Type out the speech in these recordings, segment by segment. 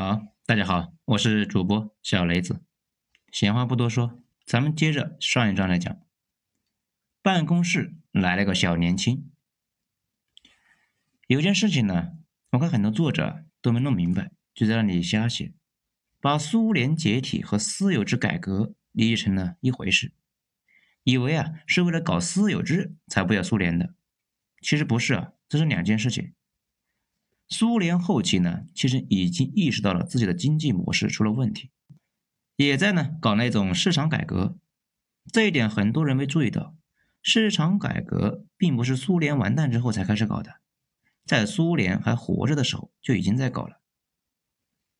好，大家好，我是主播小雷子。闲话不多说，咱们接着上一章来讲。办公室来了个小年轻。有件事情呢，我看很多作者都没弄明白，就在那里瞎写，把苏联解体和私有制改革理解成了一回事，以为啊是为了搞私有制才不要苏联的。其实不是啊，这是两件事情。苏联后期呢，其实已经意识到了自己的经济模式出了问题，也在呢搞那种市场改革。这一点很多人没注意到，市场改革并不是苏联完蛋之后才开始搞的，在苏联还活着的时候就已经在搞了。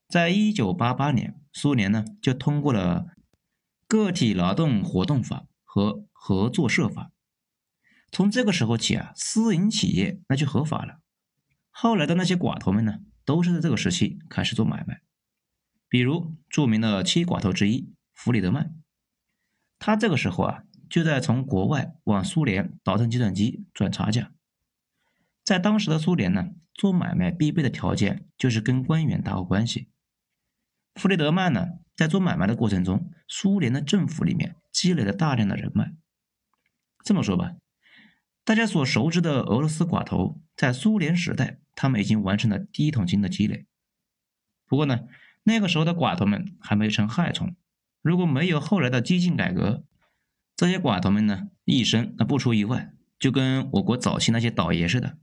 在一九八八年，苏联呢就通过了《个体劳动活动法》和《合作社法》，从这个时候起啊，私营企业那就合法了。后来的那些寡头们呢，都是在这个时期开始做买卖。比如著名的七寡头之一弗里德曼，他这个时候啊，就在从国外往苏联倒腾计算机赚差价。在当时的苏联呢，做买卖必备的条件就是跟官员打好关系。弗里德曼呢，在做买卖的过程中，苏联的政府里面积累了大量的人脉。这么说吧，大家所熟知的俄罗斯寡头，在苏联时代。他们已经完成了第一桶金的积累，不过呢，那个时候的寡头们还没成害虫。如果没有后来的激进改革，这些寡头们呢，一生那不出意外，就跟我国早期那些倒爷似的，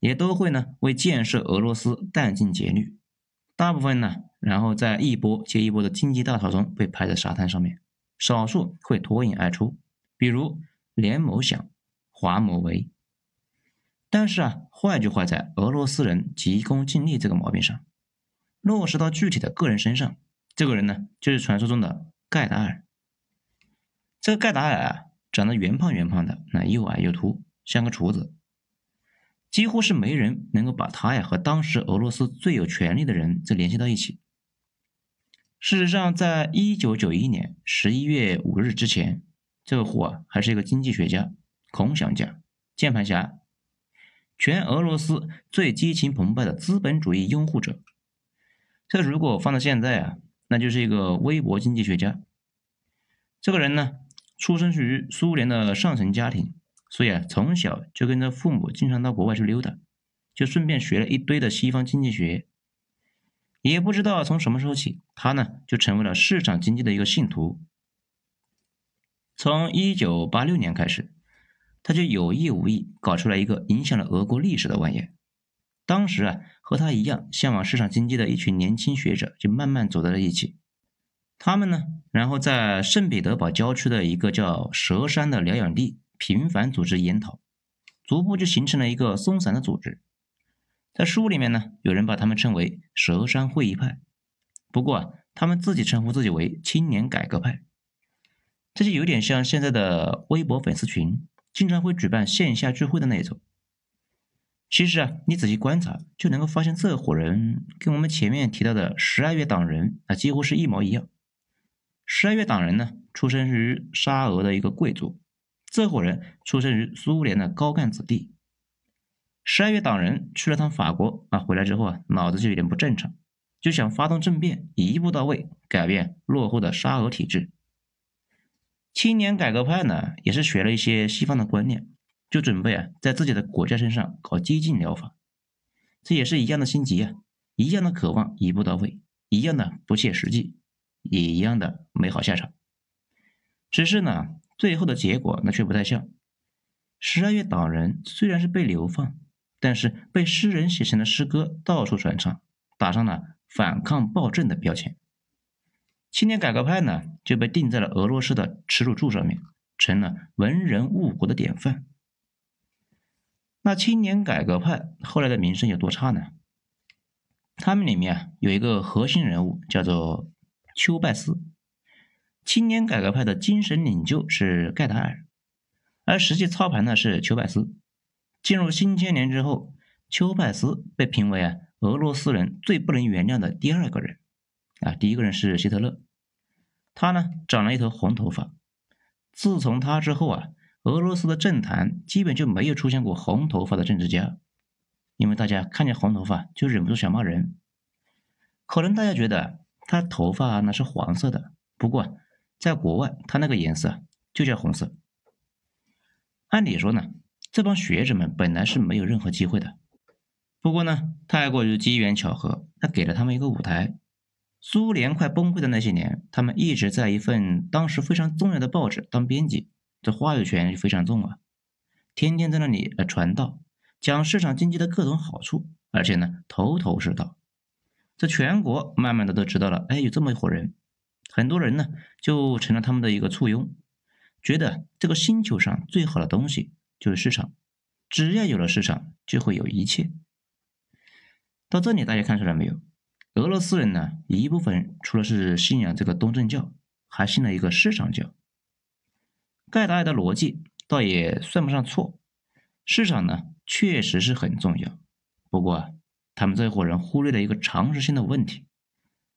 也都会呢为建设俄罗斯殚尽竭虑。大部分呢，然后在一波接一波的经济大潮中被拍在沙滩上面，少数会脱颖而出，比如连某想、华某为。但是啊，坏就坏在俄罗斯人急功近利这个毛病上。落实到具体的个人身上，这个人呢，就是传说中的盖达尔。这个盖达尔啊，长得圆胖圆胖的，那又矮又秃，像个厨子。几乎是没人能够把他呀和当时俄罗斯最有权力的人这联系到一起。事实上，在一九九一年十一月五日之前，这个货啊还是一个经济学家、空想家、键盘侠。全俄罗斯最激情澎湃的资本主义拥护者，这如果放到现在啊，那就是一个微博经济学家。这个人呢，出生于苏联的上层家庭，所以啊，从小就跟着父母经常到国外去溜达，就顺便学了一堆的西方经济学。也不知道从什么时候起，他呢就成为了市场经济的一个信徒。从一九八六年开始。他就有意无意搞出来一个影响了俄国历史的玩意。当时啊，和他一样向往市场经济的一群年轻学者就慢慢走在了一起。他们呢，然后在圣彼得堡郊区的一个叫蛇山的疗养地频繁组织研讨，逐步就形成了一个松散的组织。在书里面呢，有人把他们称为蛇山会议派，不过啊，他们自己称呼自己为青年改革派。这就有点像现在的微博粉丝群。经常会举办线下聚会的那种。其实啊，你仔细观察就能够发现，这伙人跟我们前面提到的十二月党人啊几乎是一模一样。十二月党人呢，出生于沙俄的一个贵族，这伙人出生于苏联的高干子弟。十二月党人去了趟法国啊，回来之后啊，脑子就有点不正常，就想发动政变，一步到位改变落后的沙俄体制。青年改革派呢，也是学了一些西方的观念，就准备啊，在自己的国家身上搞激进疗法。这也是一样的心急啊，一样的渴望一步到位，一样的不切实际，也一样的没好下场。只是呢，最后的结果那却不太像。十二月党人虽然是被流放，但是被诗人写成了诗歌，到处传唱，打上了反抗暴政的标签。青年改革派呢，就被钉在了俄罗斯的耻辱柱上面，成了文人误国的典范。那青年改革派后来的名声有多差呢？他们里面啊有一个核心人物叫做丘拜斯，青年改革派的精神领袖是盖达尔，而实际操盘的是丘拜斯。进入新千年之后，丘拜斯被评为啊俄罗斯人最不能原谅的第二个人。啊，第一个人是希特勒，他呢长了一头红头发。自从他之后啊，俄罗斯的政坛基本就没有出现过红头发的政治家，因为大家看见红头发就忍不住想骂人。可能大家觉得他头发那是黄色的，不过在国外他那个颜色就叫红色。按理说呢，这帮学者们本来是没有任何机会的，不过呢，太过于机缘巧合，他给了他们一个舞台。苏联快崩溃的那些年，他们一直在一份当时非常重要的报纸当编辑，这话语权非常重啊，天天在那里呃传道，讲市场经济的各种好处，而且呢头头是道。这全国慢慢的都知道了，哎，有这么一伙人，很多人呢就成了他们的一个簇拥，觉得这个星球上最好的东西就是市场，只要有了市场，就会有一切。到这里大家看出来没有？俄罗斯人呢，一部分除了是信仰这个东正教，还信了一个市场教。盖达尔的逻辑倒也算不上错，市场呢确实是很重要。不过，他们这伙人忽略了一个常识性的问题：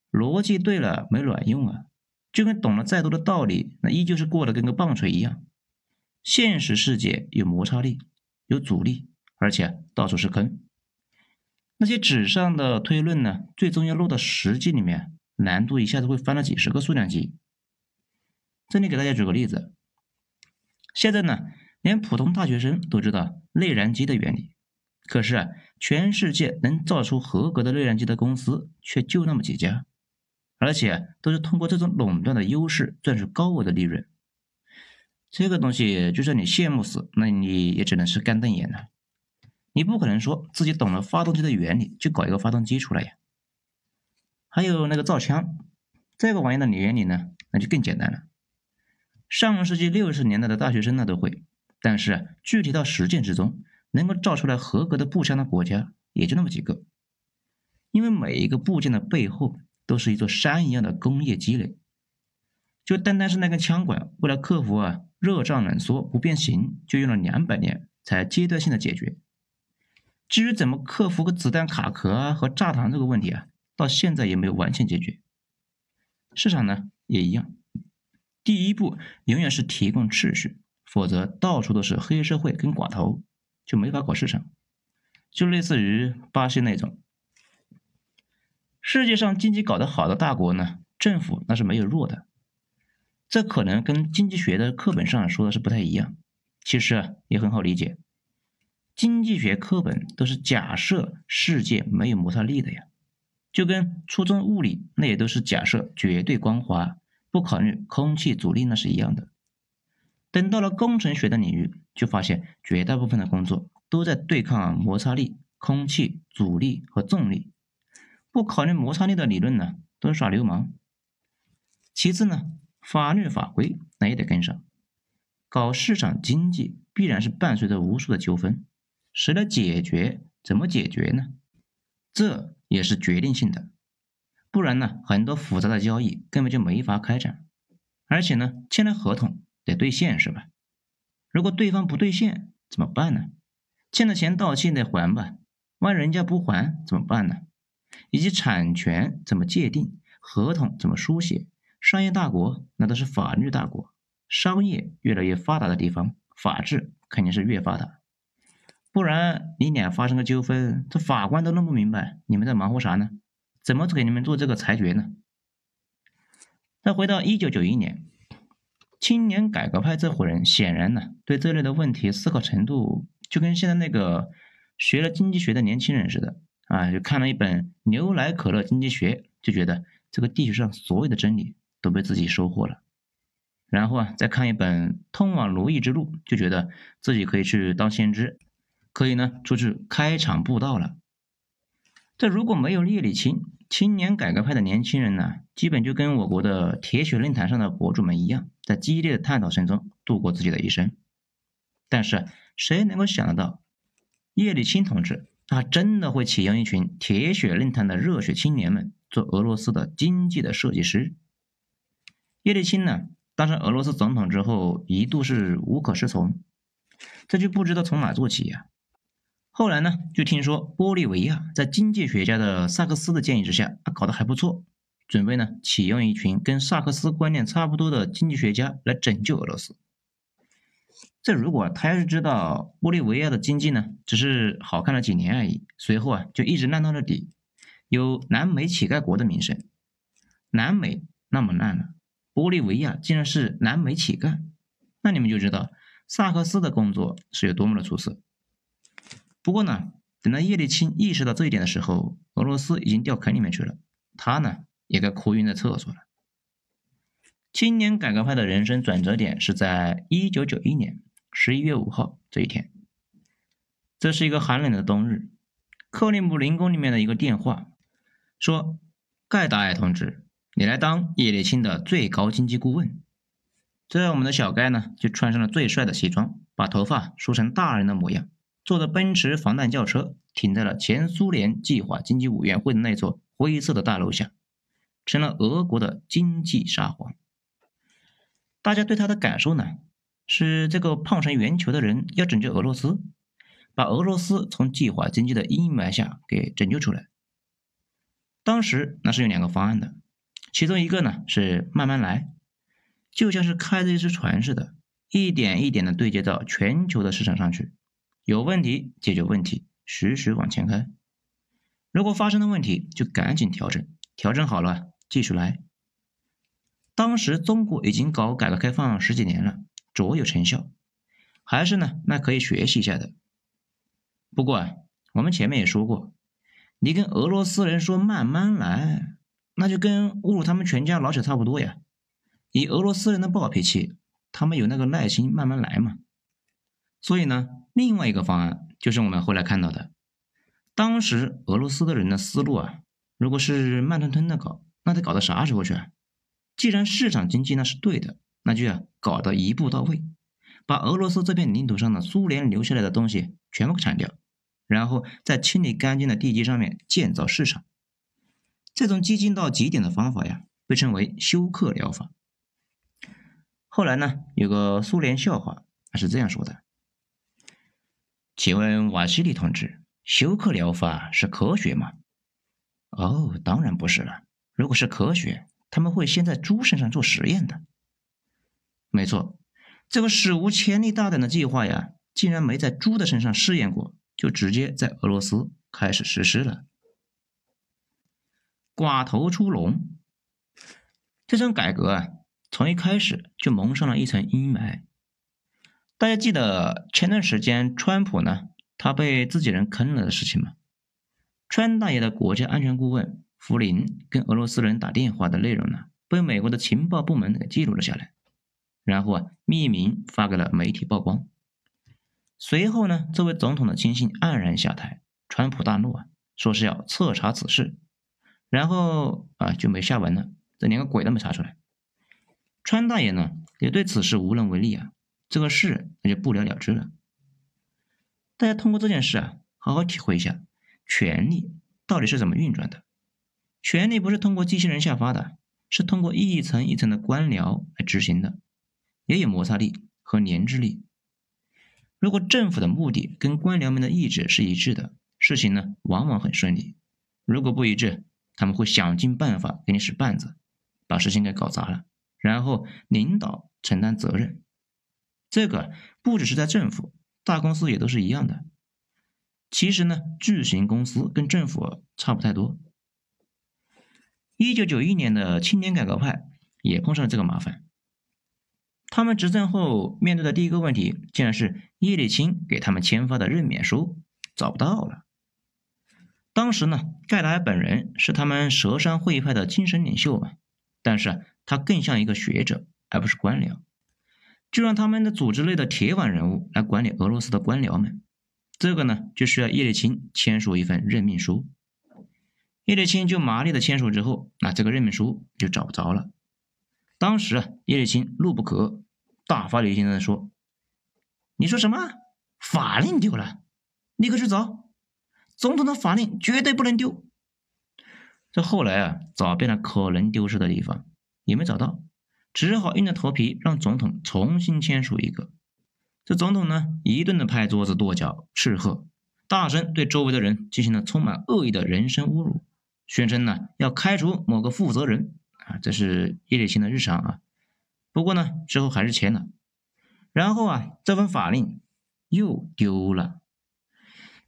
逻辑对了没卵用啊！就跟懂了再多的道理，那依旧是过得跟个棒槌一样。现实世界有摩擦力，有阻力，而且到处是坑。那些纸上的推论呢，最终要落到实际里面，难度一下子会翻了几十个数量级。这里给大家举个例子，现在呢，连普通大学生都知道内燃机的原理，可是啊，全世界能造出合格的内燃机的公司却就那么几家，而且都是通过这种垄断的优势赚取高额的利润。这个东西就算你羡慕死，那你也只能是干瞪眼了。你不可能说自己懂了发动机的原理就搞一个发动机出来呀？还有那个造枪，这个玩意的原理呢，那就更简单了。上世纪六十年代的大学生那都会，但是具体到实践之中，能够造出来合格的步枪的国家也就那么几个。因为每一个部件的背后都是一座山一样的工业积累，就单单是那根枪管，为了克服啊热胀冷缩不变形，就用了两百年才阶段性的解决。至于怎么克服个子弹卡壳啊和炸膛这个问题啊，到现在也没有完全解决。市场呢也一样，第一步永远是提供秩序，否则到处都是黑社会跟寡头，就没法搞市场。就类似于巴西那种，世界上经济搞得好的大国呢，政府那是没有弱的。这可能跟经济学的课本上说的是不太一样，其实也很好理解。经济学课本都是假设世界没有摩擦力的呀，就跟初中物理那也都是假设绝对光滑，不考虑空气阻力那是一样的。等到了工程学的领域，就发现绝大部分的工作都在对抗摩擦力、空气阻力和重力，不考虑摩擦力的理论呢，都是耍流氓。其次呢，法律法规那也得跟上，搞市场经济必然是伴随着无数的纠纷。谁来解决？怎么解决呢？这也是决定性的，不然呢，很多复杂的交易根本就没法开展。而且呢，签了合同得兑现，是吧？如果对方不兑现怎么办呢？欠的钱到期得还吧？万一人家不还怎么办呢？以及产权怎么界定？合同怎么书写？商业大国那都是法律大国，商业越来越发达的地方，法治肯定是越发达。不然你俩发生个纠纷，这法官都弄不明白，你们在忙活啥呢？怎么给你们做这个裁决呢？再回到一九九一年，青年改革派这伙人显然呢，对这类的问题思考程度就跟现在那个学了经济学的年轻人似的啊，就看了一本《牛奶可乐经济学》，就觉得这个地球上所有的真理都被自己收获了，然后啊，再看一本《通往奴役之路》，就觉得自己可以去当先知。可以呢，出去开场布道了。这如果没有叶利钦，青年改革派的年轻人呢，基本就跟我国的铁血论坛上的博主们一样，在激烈的探讨声中度过自己的一生。但是谁能够想得到，叶利钦同志他真的会启用一群铁血论坛的热血青年们做俄罗斯的经济的设计师？叶利钦呢，当上俄罗斯总统之后，一度是无可适从，这就不知道从哪做起呀。后来呢，就听说玻利维亚在经济学家的萨克斯的建议之下，啊，搞得还不错，准备呢启用一群跟萨克斯观念差不多的经济学家来拯救俄罗斯。这如果他要是知道玻利维亚的经济呢，只是好看了几年而已，随后啊就一直烂到了底，有南美乞丐国的名声。南美那么烂了，玻利维亚竟然是南美乞丐，那你们就知道萨克斯的工作是有多么的出色。不过呢，等到叶利钦意识到这一点的时候，俄罗斯已经掉坑里面去了，他呢也该哭晕在厕所了。青年改革派的人生转折点是在一九九一年十一月五号这一天，这是一个寒冷的冬日，克里姆林宫里面的一个电话说：“盖达尔同志。”你来当叶利钦的最高经济顾问，这我们的小盖呢，就穿上了最帅的西装，把头发梳成大人的模样，坐着奔驰防弹轿车，停在了前苏联计划经济委员会的那座灰色的大楼下，成了俄国的经济沙皇。大家对他的感受呢，是这个胖成圆球的人要拯救俄罗斯，把俄罗斯从计划经济的阴霾下给拯救出来。当时那是有两个方案的。其中一个呢是慢慢来，就像是开着一只船似的，一点一点的对接到全球的市场上去。有问题解决问题，实时往前开。如果发生了问题，就赶紧调整，调整好了继续来。当时中国已经搞改革开放十几年了，卓有成效，还是呢那可以学习一下的。不过啊，我们前面也说过，你跟俄罗斯人说慢慢来。那就跟侮辱他们全家老小差不多呀！以俄罗斯人的暴脾气，他们有那个耐心慢慢来嘛。所以呢，另外一个方案就是我们后来看到的，当时俄罗斯的人的思路啊，如果是慢吞吞的搞，那得搞到啥时候去？啊？既然市场经济那是对的，那就要搞到一步到位，把俄罗斯这片领土上的苏联留下来的东西全部铲掉，然后在清理干净的地基上面建造市场。这种激进到极点的方法呀，被称为休克疗法。后来呢，有个苏联笑话，他是这样说的：“请问瓦西里同志，休克疗法是科学吗？”“哦，当然不是了。如果是科学，他们会先在猪身上做实验的。”“没错，这个史无前例大胆的计划呀，竟然没在猪的身上试验过，就直接在俄罗斯开始实施了。”寡头出笼，这场改革啊，从一开始就蒙上了一层阴霾。大家记得前段时间川普呢，他被自己人坑了的事情吗？川大爷的国家安全顾问福林跟俄罗斯人打电话的内容呢，被美国的情报部门给记录了下来，然后啊，匿名发给了媒体曝光。随后呢，这位总统的亲信黯然下台，川普大怒啊，说是要彻查此事。然后啊，就没下文了，这连个鬼都没查出来。川大爷呢，也对此事无能为力啊，这个事那就不了了之了。大家通过这件事啊，好好体会一下，权力到底是怎么运转的。权力不是通过机器人下发的，是通过一层一层的官僚来执行的，也有摩擦力和粘滞力。如果政府的目的跟官僚们的意志是一致的，事情呢，往往很顺利；如果不一致，他们会想尽办法给你使绊子，把事情给搞砸了，然后领导承担责任。这个不只是在政府，大公司也都是一样的。其实呢，巨型公司跟政府差不太多。一九九一年的青年改革派也碰上了这个麻烦。他们执政后面对的第一个问题，竟然是叶利钦给他们签发的任免书找不到了。当时呢，盖达尔本人是他们蛇山会议派的精神领袖嘛，但是他更像一个学者，而不是官僚，就让他们的组织内的铁腕人物来管理俄罗斯的官僚们。这个呢，就需要叶利钦签署一份任命书。叶利钦就麻利的签署之后，那这个任命书就找不着了。当时啊，叶利钦怒不可遏，大发雷霆的说：“你说什么？法令丢了？立刻去找！”总统的法令绝对不能丢。这后来啊，找遍了可能丢失的地方，也没找到，只好硬着头皮让总统重新签署一个。这总统呢，一顿的拍桌子、跺脚、斥喝，大声对周围的人进行了充满恶意的人身侮辱，宣称呢要开除某个负责人啊，这是叶利钦的日常啊。不过呢，之后还是签了。然后啊，这份法令又丢了。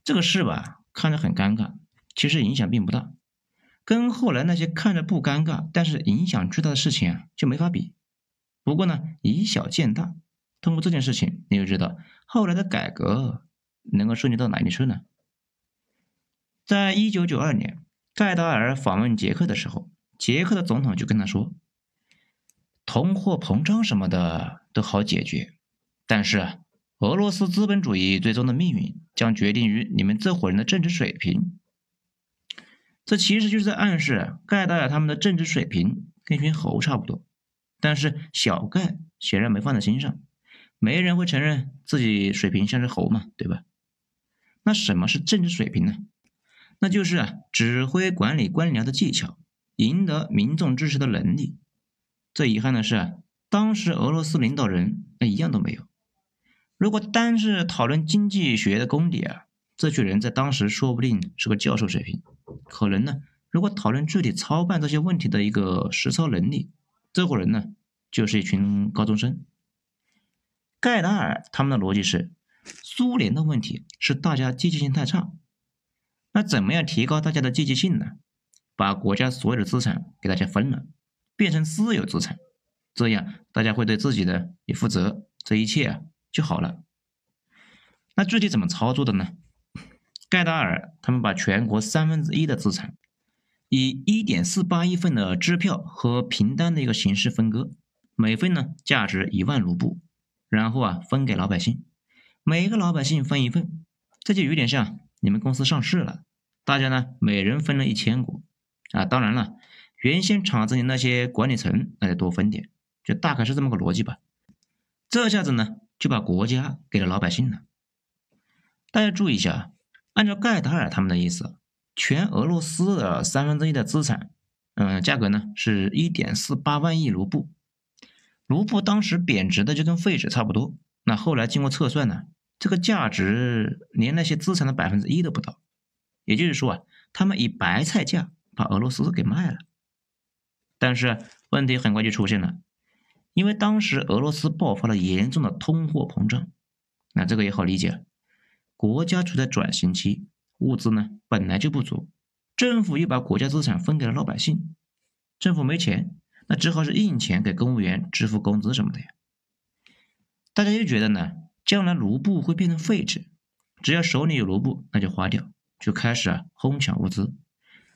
这个事吧。看着很尴尬，其实影响并不大。跟后来那些看着不尴尬，但是影响巨大的事情啊，就没法比。不过呢，以小见大，通过这件事情，你就知道后来的改革能够顺利到哪里去呢？在一九九二年，盖达尔访问捷克的时候，捷克的总统就跟他说：“通货膨胀什么的都好解决，但是，俄罗斯资本主义最终的命运将决定于你们这伙人的政治水平。”这其实就是在暗示盖达尔他们的政治水平跟一群猴差不多，但是小盖显然没放在心上，没人会承认自己水平像只猴嘛，对吧？那什么是政治水平呢？那就是啊，指挥管理官僚的技巧，赢得民众支持的能力。最遗憾的是啊，当时俄罗斯领导人那一样都没有。如果单是讨论经济学的功底啊，这群人在当时说不定是个教授水平。可能呢，如果讨论具体操办这些问题的一个实操能力，这伙人呢就是一群高中生。盖达尔他们的逻辑是，苏联的问题是大家积极性太差，那怎么样提高大家的积极性呢？把国家所有的资产给大家分了，变成私有资产，这样大家会对自己的也负责，这一切啊就好了。那具体怎么操作的呢？盖达尔他们把全国三分之一的资产，以一点四八亿份的支票和凭单的一个形式分割，每份呢价值一万卢布，然后啊分给老百姓，每个老百姓分一份，这就有点像你们公司上市了，大家呢每人分了一千股啊，当然了，原先厂子里那些管理层那得多分点，就大概是这么个逻辑吧。这下子呢就把国家给了老百姓了，大家注意一下。按照盖达尔他们的意思，全俄罗斯的三分之一的资产，嗯，价格呢是一点四八万亿卢布。卢布当时贬值的就跟废纸差不多。那后来经过测算呢，这个价值连那些资产的百分之一都不到。也就是说啊，他们以白菜价把俄罗斯给卖了。但是问题很快就出现了，因为当时俄罗斯爆发了严重的通货膨胀。那这个也好理解。国家处在转型期，物资呢本来就不足，政府又把国家资产分给了老百姓，政府没钱，那只好是印钱给公务员支付工资什么的呀。大家又觉得呢，将来卢布会变成废纸，只要手里有卢布，那就花掉，就开始啊哄抢物资，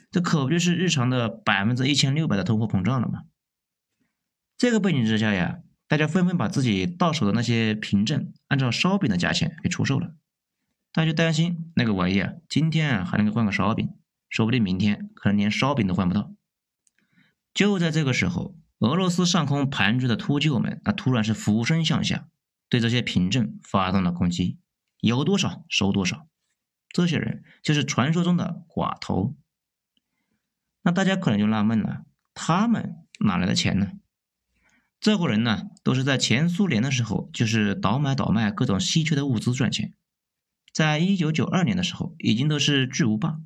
这可不就是日常的百分之一千六百的通货膨胀了吗？这个背景之下呀，大家纷纷把自己到手的那些凭证按照烧饼的价钱给出售了。他就担心那个玩意啊，今天啊还能够换个烧饼，说不定明天可能连烧饼都换不到。就在这个时候，俄罗斯上空盘踞的秃鹫们，那突然是俯身向下，对这些凭证发动了攻击，有多少收多少。这些人就是传说中的寡头。那大家可能就纳闷了，他们哪来的钱呢？这伙人呢，都是在前苏联的时候，就是倒买倒卖各种稀缺的物资赚钱。在一九九二年的时候，已经都是巨无霸，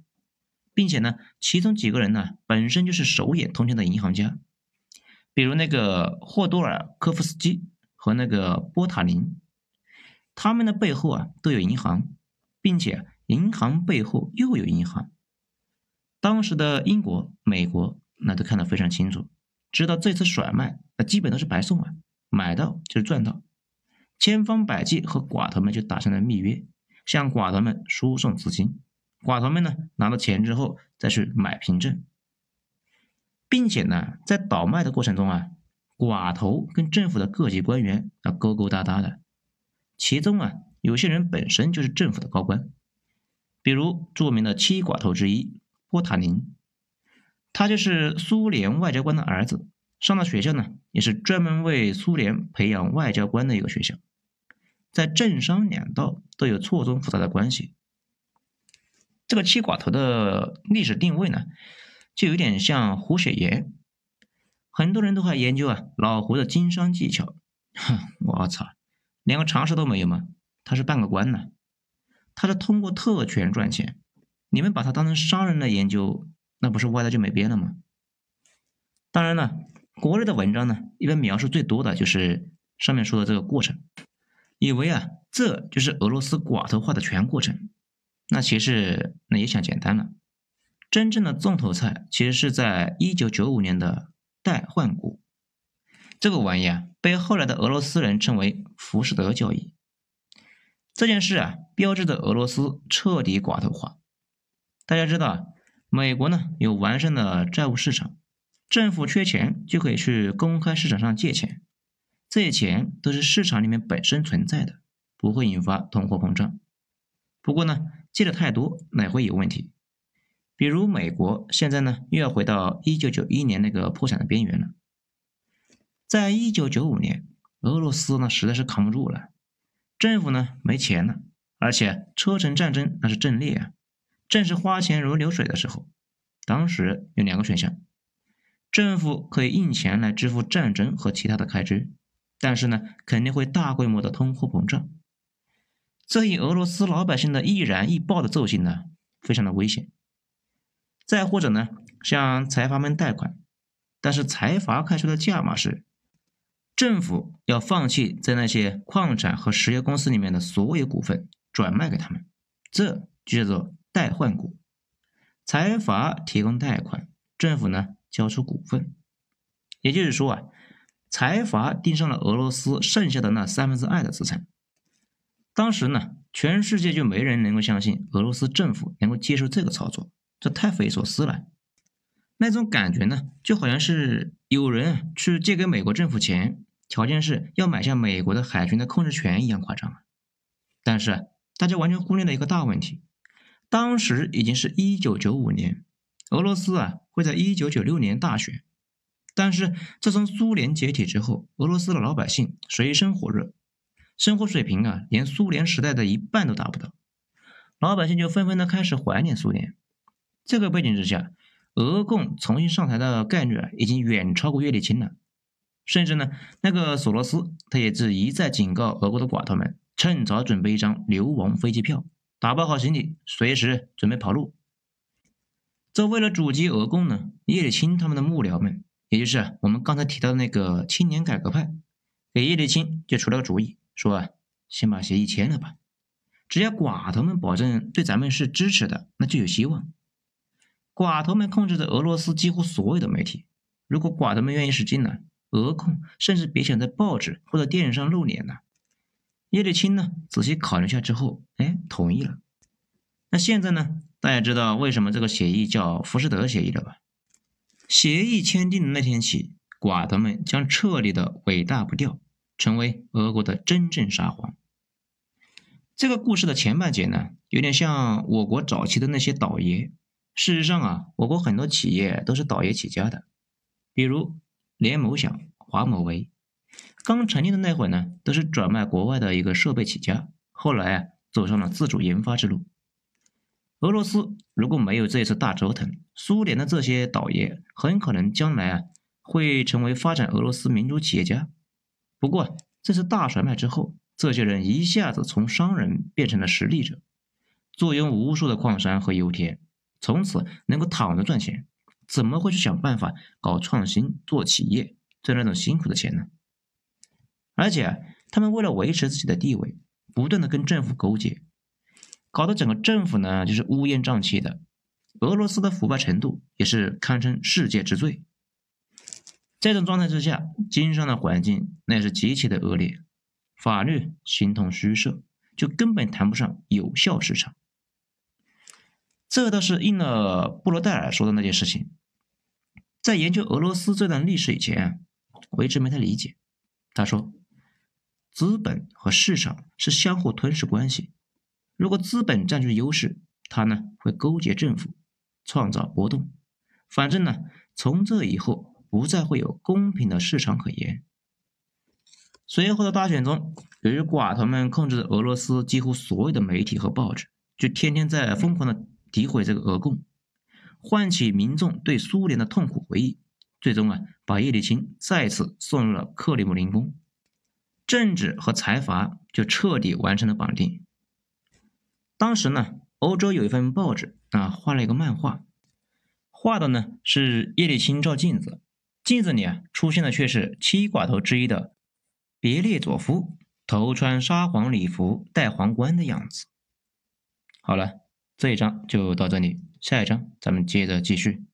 并且呢，其中几个人呢，本身就是手眼通天的银行家，比如那个霍多尔科夫斯基和那个波塔林，他们的背后啊都有银行，并且银行背后又有银行。当时的英国、美国那都看得非常清楚，知道这次甩卖那基本都是白送啊，买到就是赚到，千方百计和寡头们就打成了密约。向寡头们输送资金，寡头们呢拿到钱之后再去买凭证，并且呢在倒卖的过程中啊，寡头跟政府的各级官员啊勾勾搭搭的，其中啊有些人本身就是政府的高官，比如著名的七寡头之一波塔林，他就是苏联外交官的儿子，上的学校呢也是专门为苏联培养外交官的一个学校。在政商两道都有错综复杂的关系。这个七寡头的历史定位呢，就有点像胡雪岩。很多人都还研究啊老胡的经商技巧。哼，我操，连个常识都没有吗？他是半个官呢，他是通过特权赚钱。你们把他当成商人来研究，那不是歪的就没边了吗？当然了，国内的文章呢，一般描述最多的就是上面说的这个过程。以为啊，这就是俄罗斯寡头化的全过程。那其实那也想简单了。真正的重头菜其实是在一九九五年的代换股，这个玩意啊，被后来的俄罗斯人称为浮士德交易。这件事啊，标志着俄罗斯彻底寡头化。大家知道啊，美国呢有完善的债务市场，政府缺钱就可以去公开市场上借钱，这些钱都是市场里面本身存在的，不会引发通货膨胀。不过呢，借的太多那也会有问题。比如美国现在呢又要回到一九九一年那个破产的边缘了。在一九九五年，俄罗斯呢实在是扛不住了，政府呢没钱了，而且车臣战争那是阵列啊，正是花钱如流水的时候。当时有两个选项，政府可以印钱来支付战争和其他的开支，但是呢肯定会大规模的通货膨胀，这以俄罗斯老百姓的易燃易爆的奏性呢，非常的危险。再或者呢，向财阀们贷款，但是财阀开出的价码是，政府要放弃在那些矿产和石油公司里面的所有股份，转卖给他们，这就叫做代换股。财阀提供贷款，政府呢交出股份，也就是说啊，财阀盯上了俄罗斯剩下的那三分之二的资产。当时呢，全世界就没人能够相信俄罗斯政府能够接受这个操作。这太匪夷所思了，那种感觉呢，就好像是有人去借给美国政府钱，条件是要买下美国的海军的控制权一样夸张！但是大家完全忽略了一个大问题，当时已经是一九九五年，俄罗斯啊会在一九九六年大选，但是自从苏联解体之后，俄罗斯的老百姓水深火热，生活水平啊连苏联时代的一半都达不到，老百姓就纷纷的开始怀念苏联。这个背景之下，俄共重新上台的概率啊，已经远超过叶利钦了。甚至呢，那个索罗斯他也是一再警告俄国的寡头们，趁早准备一张流亡飞机票，打包好行李，随时准备跑路。这为了阻击俄共呢，叶利钦他们的幕僚们，也就是我们刚才提到的那个青年改革派，给叶利钦就出了个主意，说啊，先把协议签了吧，只要寡头们保证对咱们是支持的，那就有希望。寡头们控制着俄罗斯几乎所有的媒体。如果寡头们愿意使劲呢，俄控甚至别想在报纸或者电视上露脸了。叶利钦呢，仔细考虑一下之后，哎，同意了。那现在呢，大家知道为什么这个协议叫浮士德协议了吧？协议签订的那天起，寡头们将彻底的尾大不掉，成为俄国的真正沙皇。这个故事的前半截呢，有点像我国早期的那些倒爷。事实上啊，我国很多企业都是倒爷起家的，比如联某想、华某为，刚成立的那会呢，都是转卖国外的一个设备起家，后来啊，走上了自主研发之路。俄罗斯如果没有这一次大折腾，苏联的这些倒爷很可能将来啊，会成为发展俄罗斯民族企业家。不过这次大甩卖之后，这些人一下子从商人变成了实力者，坐拥无数的矿山和油田。从此能够躺着赚钱，怎么会去想办法搞创新、做企业赚那种辛苦的钱呢？而且他们为了维持自己的地位，不断的跟政府勾结，搞得整个政府呢就是乌烟瘴气的。俄罗斯的腐败程度也是堪称世界之最。这种状态之下，经商的环境那也是极其的恶劣，法律形同虚设，就根本谈不上有效市场。这倒是应了布罗代尔说的那件事情。在研究俄罗斯这段历史以前啊，我一直没太理解。他说，资本和市场是相互吞噬关系。如果资本占据优势，他呢会勾结政府，创造波动。反正呢，从这以后不再会有公平的市场可言。随后的大选中，由于寡头们控制着俄罗斯几乎所有的媒体和报纸，就天天在疯狂的。诋毁这个俄共，唤起民众对苏联的痛苦回忆，最终啊，把叶利钦再次送入了克里姆林宫，政治和财阀就彻底完成了绑定。当时呢，欧洲有一份报纸啊，画了一个漫画，画的呢是叶利钦照镜子，镜子里啊出现的却是七寡头之一的别列佐夫，头穿沙皇礼服，戴皇冠的样子。好了。这一章就到这里。下一章咱们接着继续。